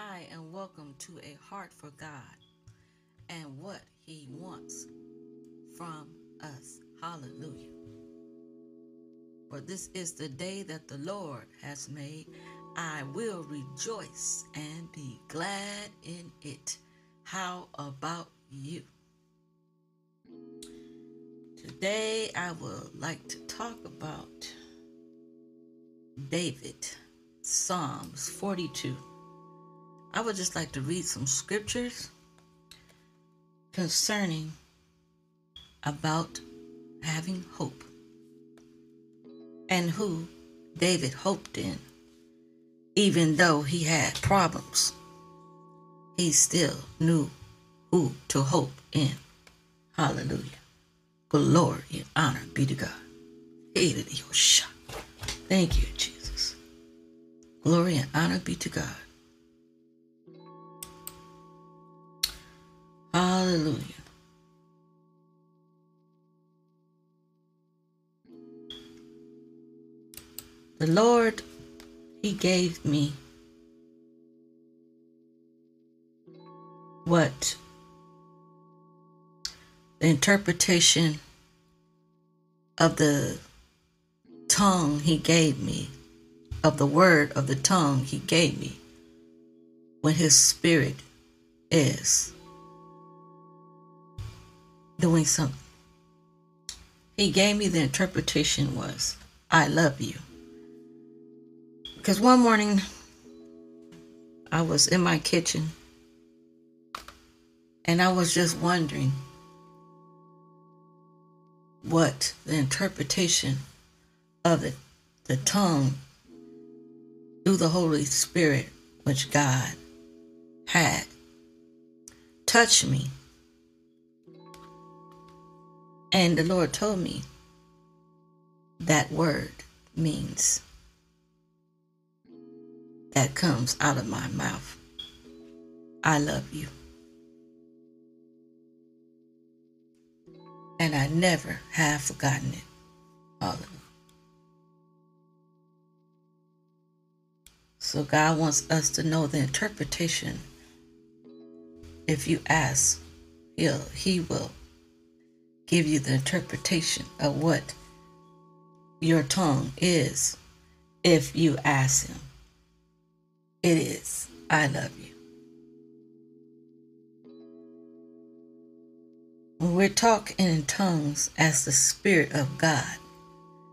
Hi, and welcome to A Heart for God and what He wants from us. Hallelujah. For this is the day that the Lord has made. I will rejoice and be glad in it. How about you? Today, I would like to talk about David, Psalms 42. I would just like to read some scriptures concerning about having hope and who David hoped in. Even though he had problems, he still knew who to hope in. Hallelujah. Glory and honor be to God. Thank you, Jesus. Glory and honor be to God. Hallelujah. The Lord, He gave me what the interpretation of the tongue He gave me, of the word of the tongue He gave me, when His Spirit is doing something. He gave me the interpretation was, I love you. Because one morning I was in my kitchen and I was just wondering what the interpretation of the, the tongue through the Holy Spirit, which God had, touched me and the Lord told me that word means that comes out of my mouth. I love you. And I never have forgotten it. Hallelujah. So God wants us to know the interpretation. If you ask, he'll, he will give you the interpretation of what your tongue is if you ask Him. It is, I love you. When we're talking in tongues as the Spirit of God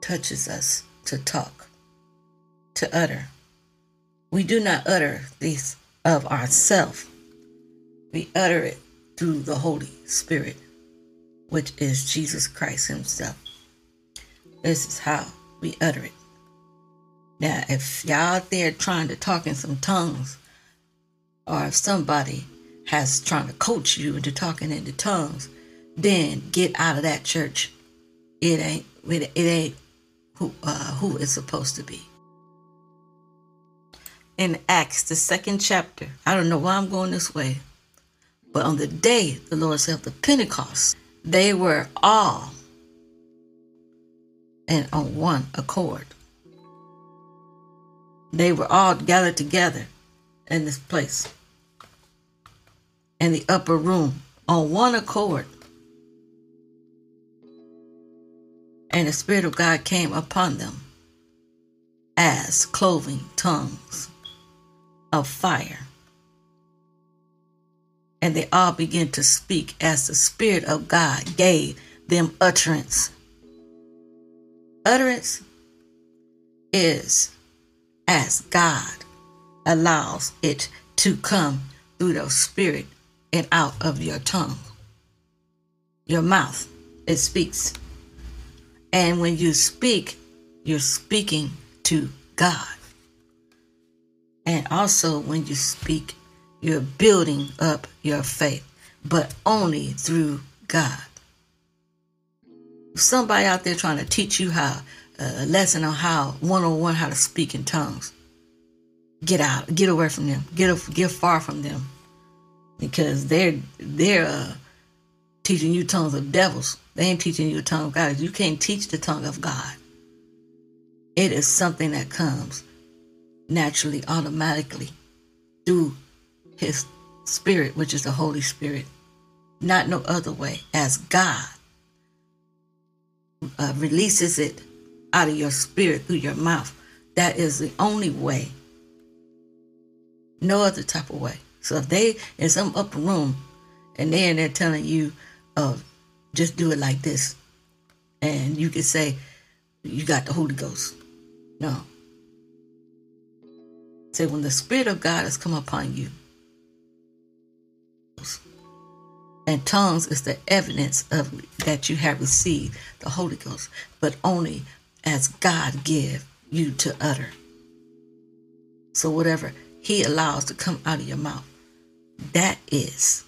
touches us to talk, to utter, we do not utter these of ourselves. We utter it through the Holy Spirit which is Jesus Christ Himself. This is how we utter it. Now, if y'all out there trying to talk in some tongues, or if somebody has trying to coach you into talking into tongues, then get out of that church. It ain't it, ain't who uh, who it's supposed to be. In Acts, the second chapter, I don't know why I'm going this way, but on the day the Lord said the Pentecost, they were all and on one accord. They were all gathered together in this place in the upper room on one accord. And the Spirit of God came upon them as cloven tongues of fire and they all began to speak as the Spirit of God gave them utterance. Utterance is as God allows it to come through the Spirit and out of your tongue. Your mouth, it speaks. And when you speak, you're speaking to God. And also, when you speak, you're building up your faith, but only through God. Somebody out there trying to teach you how a lesson on how one on one how to speak in tongues. Get out, get away from them, get get far from them, because they're they're uh, teaching you tongues of devils. They ain't teaching you a tongue of God. You can't teach the tongue of God. It is something that comes naturally, automatically through his spirit, which is the Holy Spirit, not no other way, as God uh, releases it out of your spirit through your mouth. That is the only way. No other type of way. So if they in some upper room and they're in there telling you, uh, just do it like this, and you can say, you got the Holy Ghost. No. Say when the Spirit of God has come upon you, and tongues is the evidence of that you have received the Holy Ghost, but only as God give you to utter. So whatever He allows to come out of your mouth, that is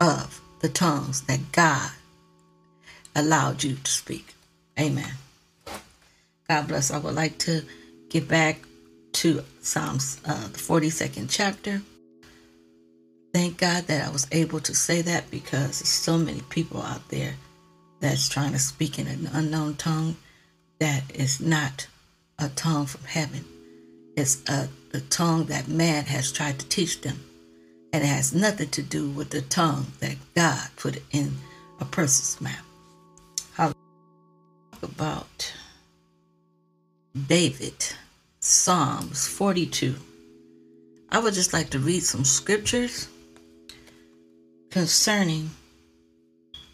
of the tongues that God allowed you to speak. Amen. God bless. I would like to get back to Psalms, uh, the 42nd chapter. Thank God that I was able to say that because there's so many people out there that's trying to speak in an unknown tongue that is not a tongue from heaven. It's a, a tongue that man has tried to teach them. And it has nothing to do with the tongue that God put in a person's mouth. How about David, Psalms 42. I would just like to read some scriptures concerning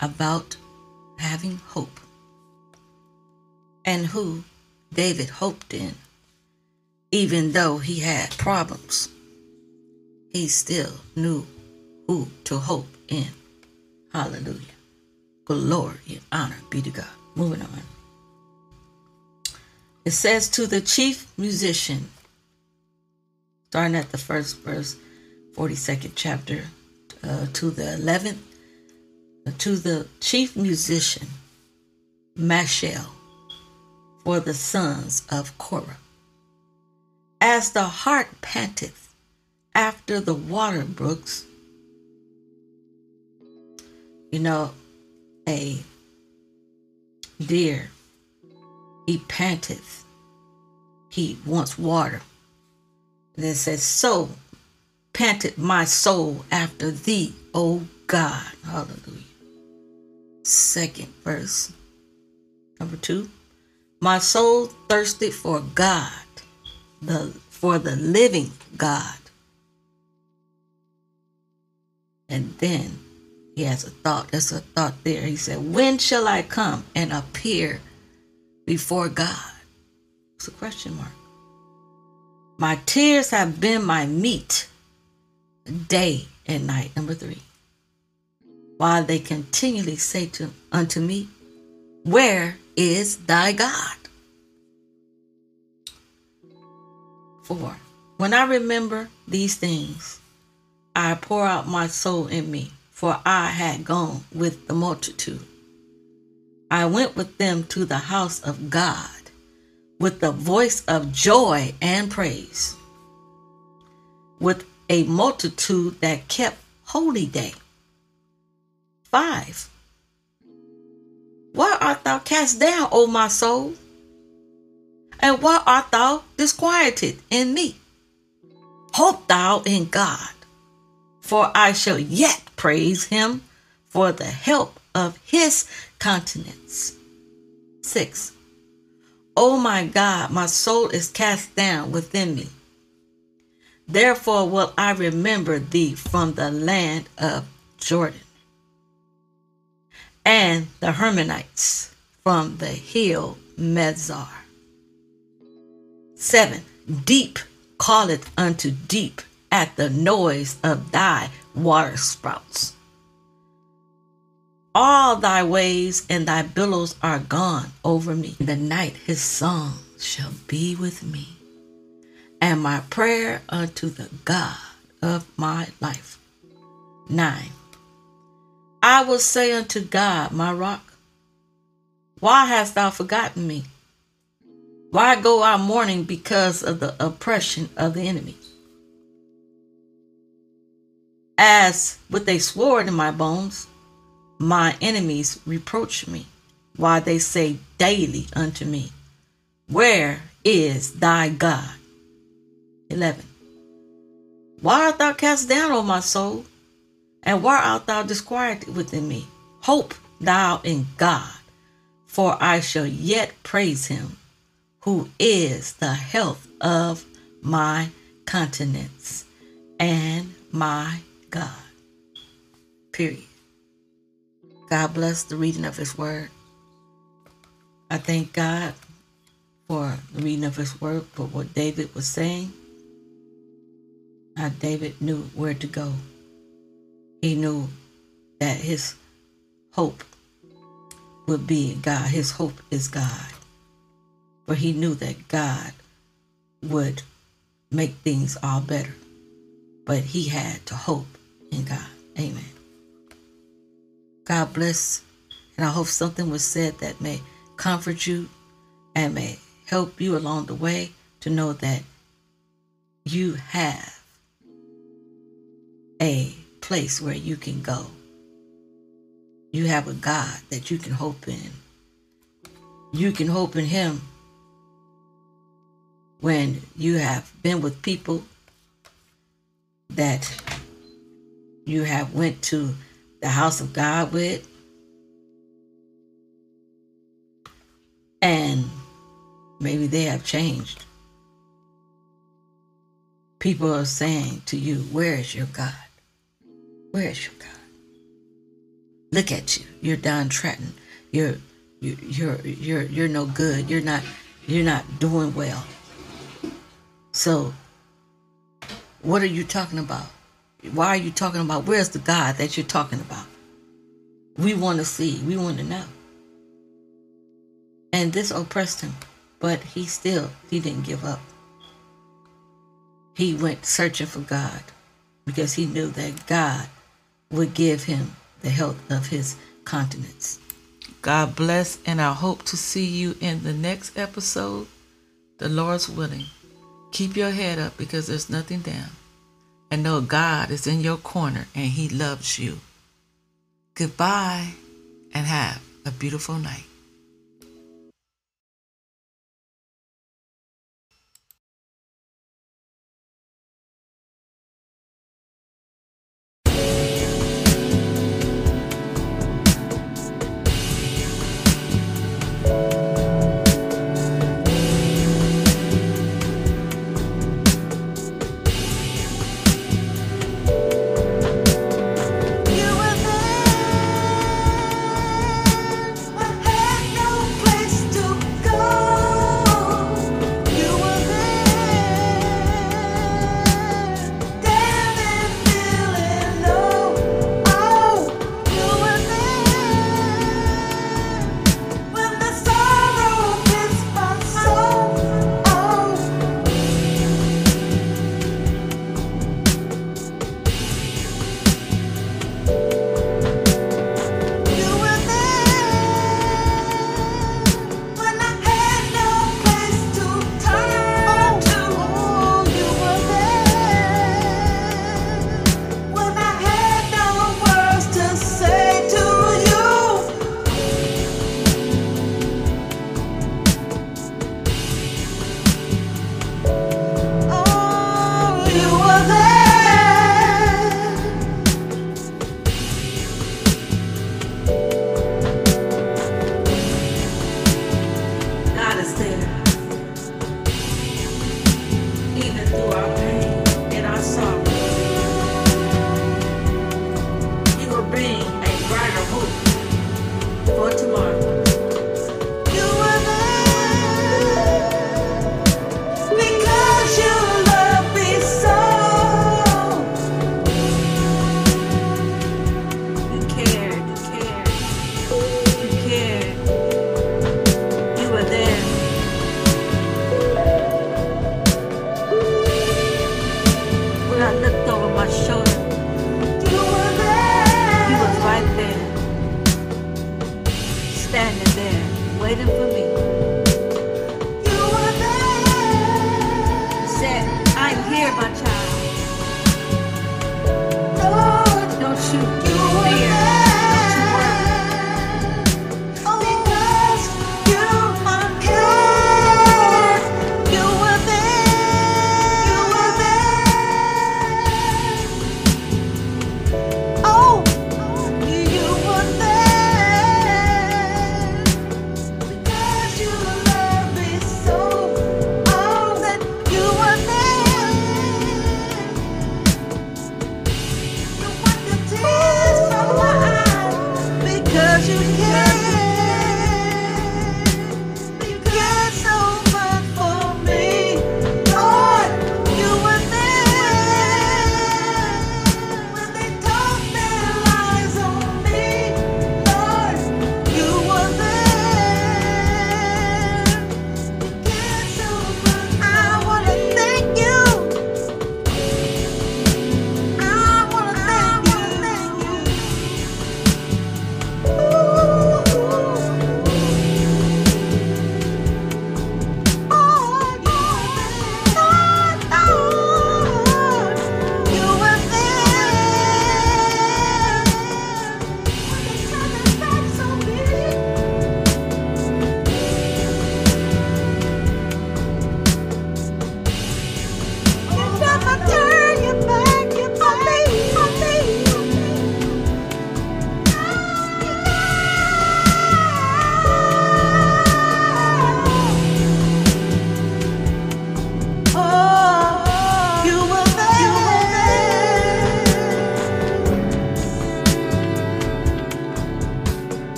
about having hope and who David hoped in. Even though he had problems, he still knew who to hope in. Hallelujah. Glory and honor be to God. Moving on. It says to the chief musician, starting at the first verse, 42nd chapter, uh, to the 11th, uh, to the chief musician, Mashal, for the sons of Korah. As the hart panteth after the water brooks, you know, a deer he panteth. He wants water. And it says, So panted my soul after thee, O God. Hallelujah. Second verse. Number two. My soul thirsted for God, the for the living God. And then he has a thought. There's a thought there. He said, When shall I come and appear before God? It's a question mark. My tears have been my meat day and night. Number three. While they continually say to unto me, Where is thy God? Four. When I remember these things, I pour out my soul in me, for I had gone with the multitude I went with them to the house of God with the voice of joy and praise, with a multitude that kept holy day. 5. Why art thou cast down, O my soul? And why art thou disquieted in me? Hope thou in God, for I shall yet praise him for the help of his countenance. 6. O my God, my soul is cast down within me. Therefore will I remember thee from the land of Jordan, and the Hermonites from the hill Mizar. 7. Deep calleth unto deep at the noise of thy water sprouts. All thy waves and thy billows are gone over me. In the night his song shall be with me, and my prayer unto the God of my life. 9. I will say unto God, my rock, why hast thou forgotten me? Why go I mourning because of the oppression of the enemy? As with a sword in my bones, my enemies reproach me, while they say daily unto me, Where is thy God? 11. Why art thou cast down, O my soul? And why art thou disquieted within me? Hope thou in God, for I shall yet praise him, who is the health of my countenance and my God. Period. God bless the reading of his word. I thank God for the reading of his word, for what David was saying. How David knew where to go. He knew that his hope would be God. His hope is God. For he knew that God would make things all better. But he had to hope in God. Amen. God bless. And I hope something was said that may comfort you and may help you along the way to know that you have a place where you can go. You have a God that you can hope in. You can hope in Him when you have been with people that you have went to the house of God with and maybe they have changed. People are saying to you, Where is your God? Where is your God? Look at you. You're downtrodden. You're you're you're you're no good. You're not you're not doing well. So what are you talking about? Why are you talking about? Where's the God that you're talking about? We want to see. We want to know. And this oppressed him, but he still he didn't give up. He went searching for God because he knew that God would give him the health of his continence. God bless, and I hope to see you in the next episode. The Lord's willing. Keep your head up because there's nothing down. And know God is in your corner and He loves you. Goodbye and have a beautiful night.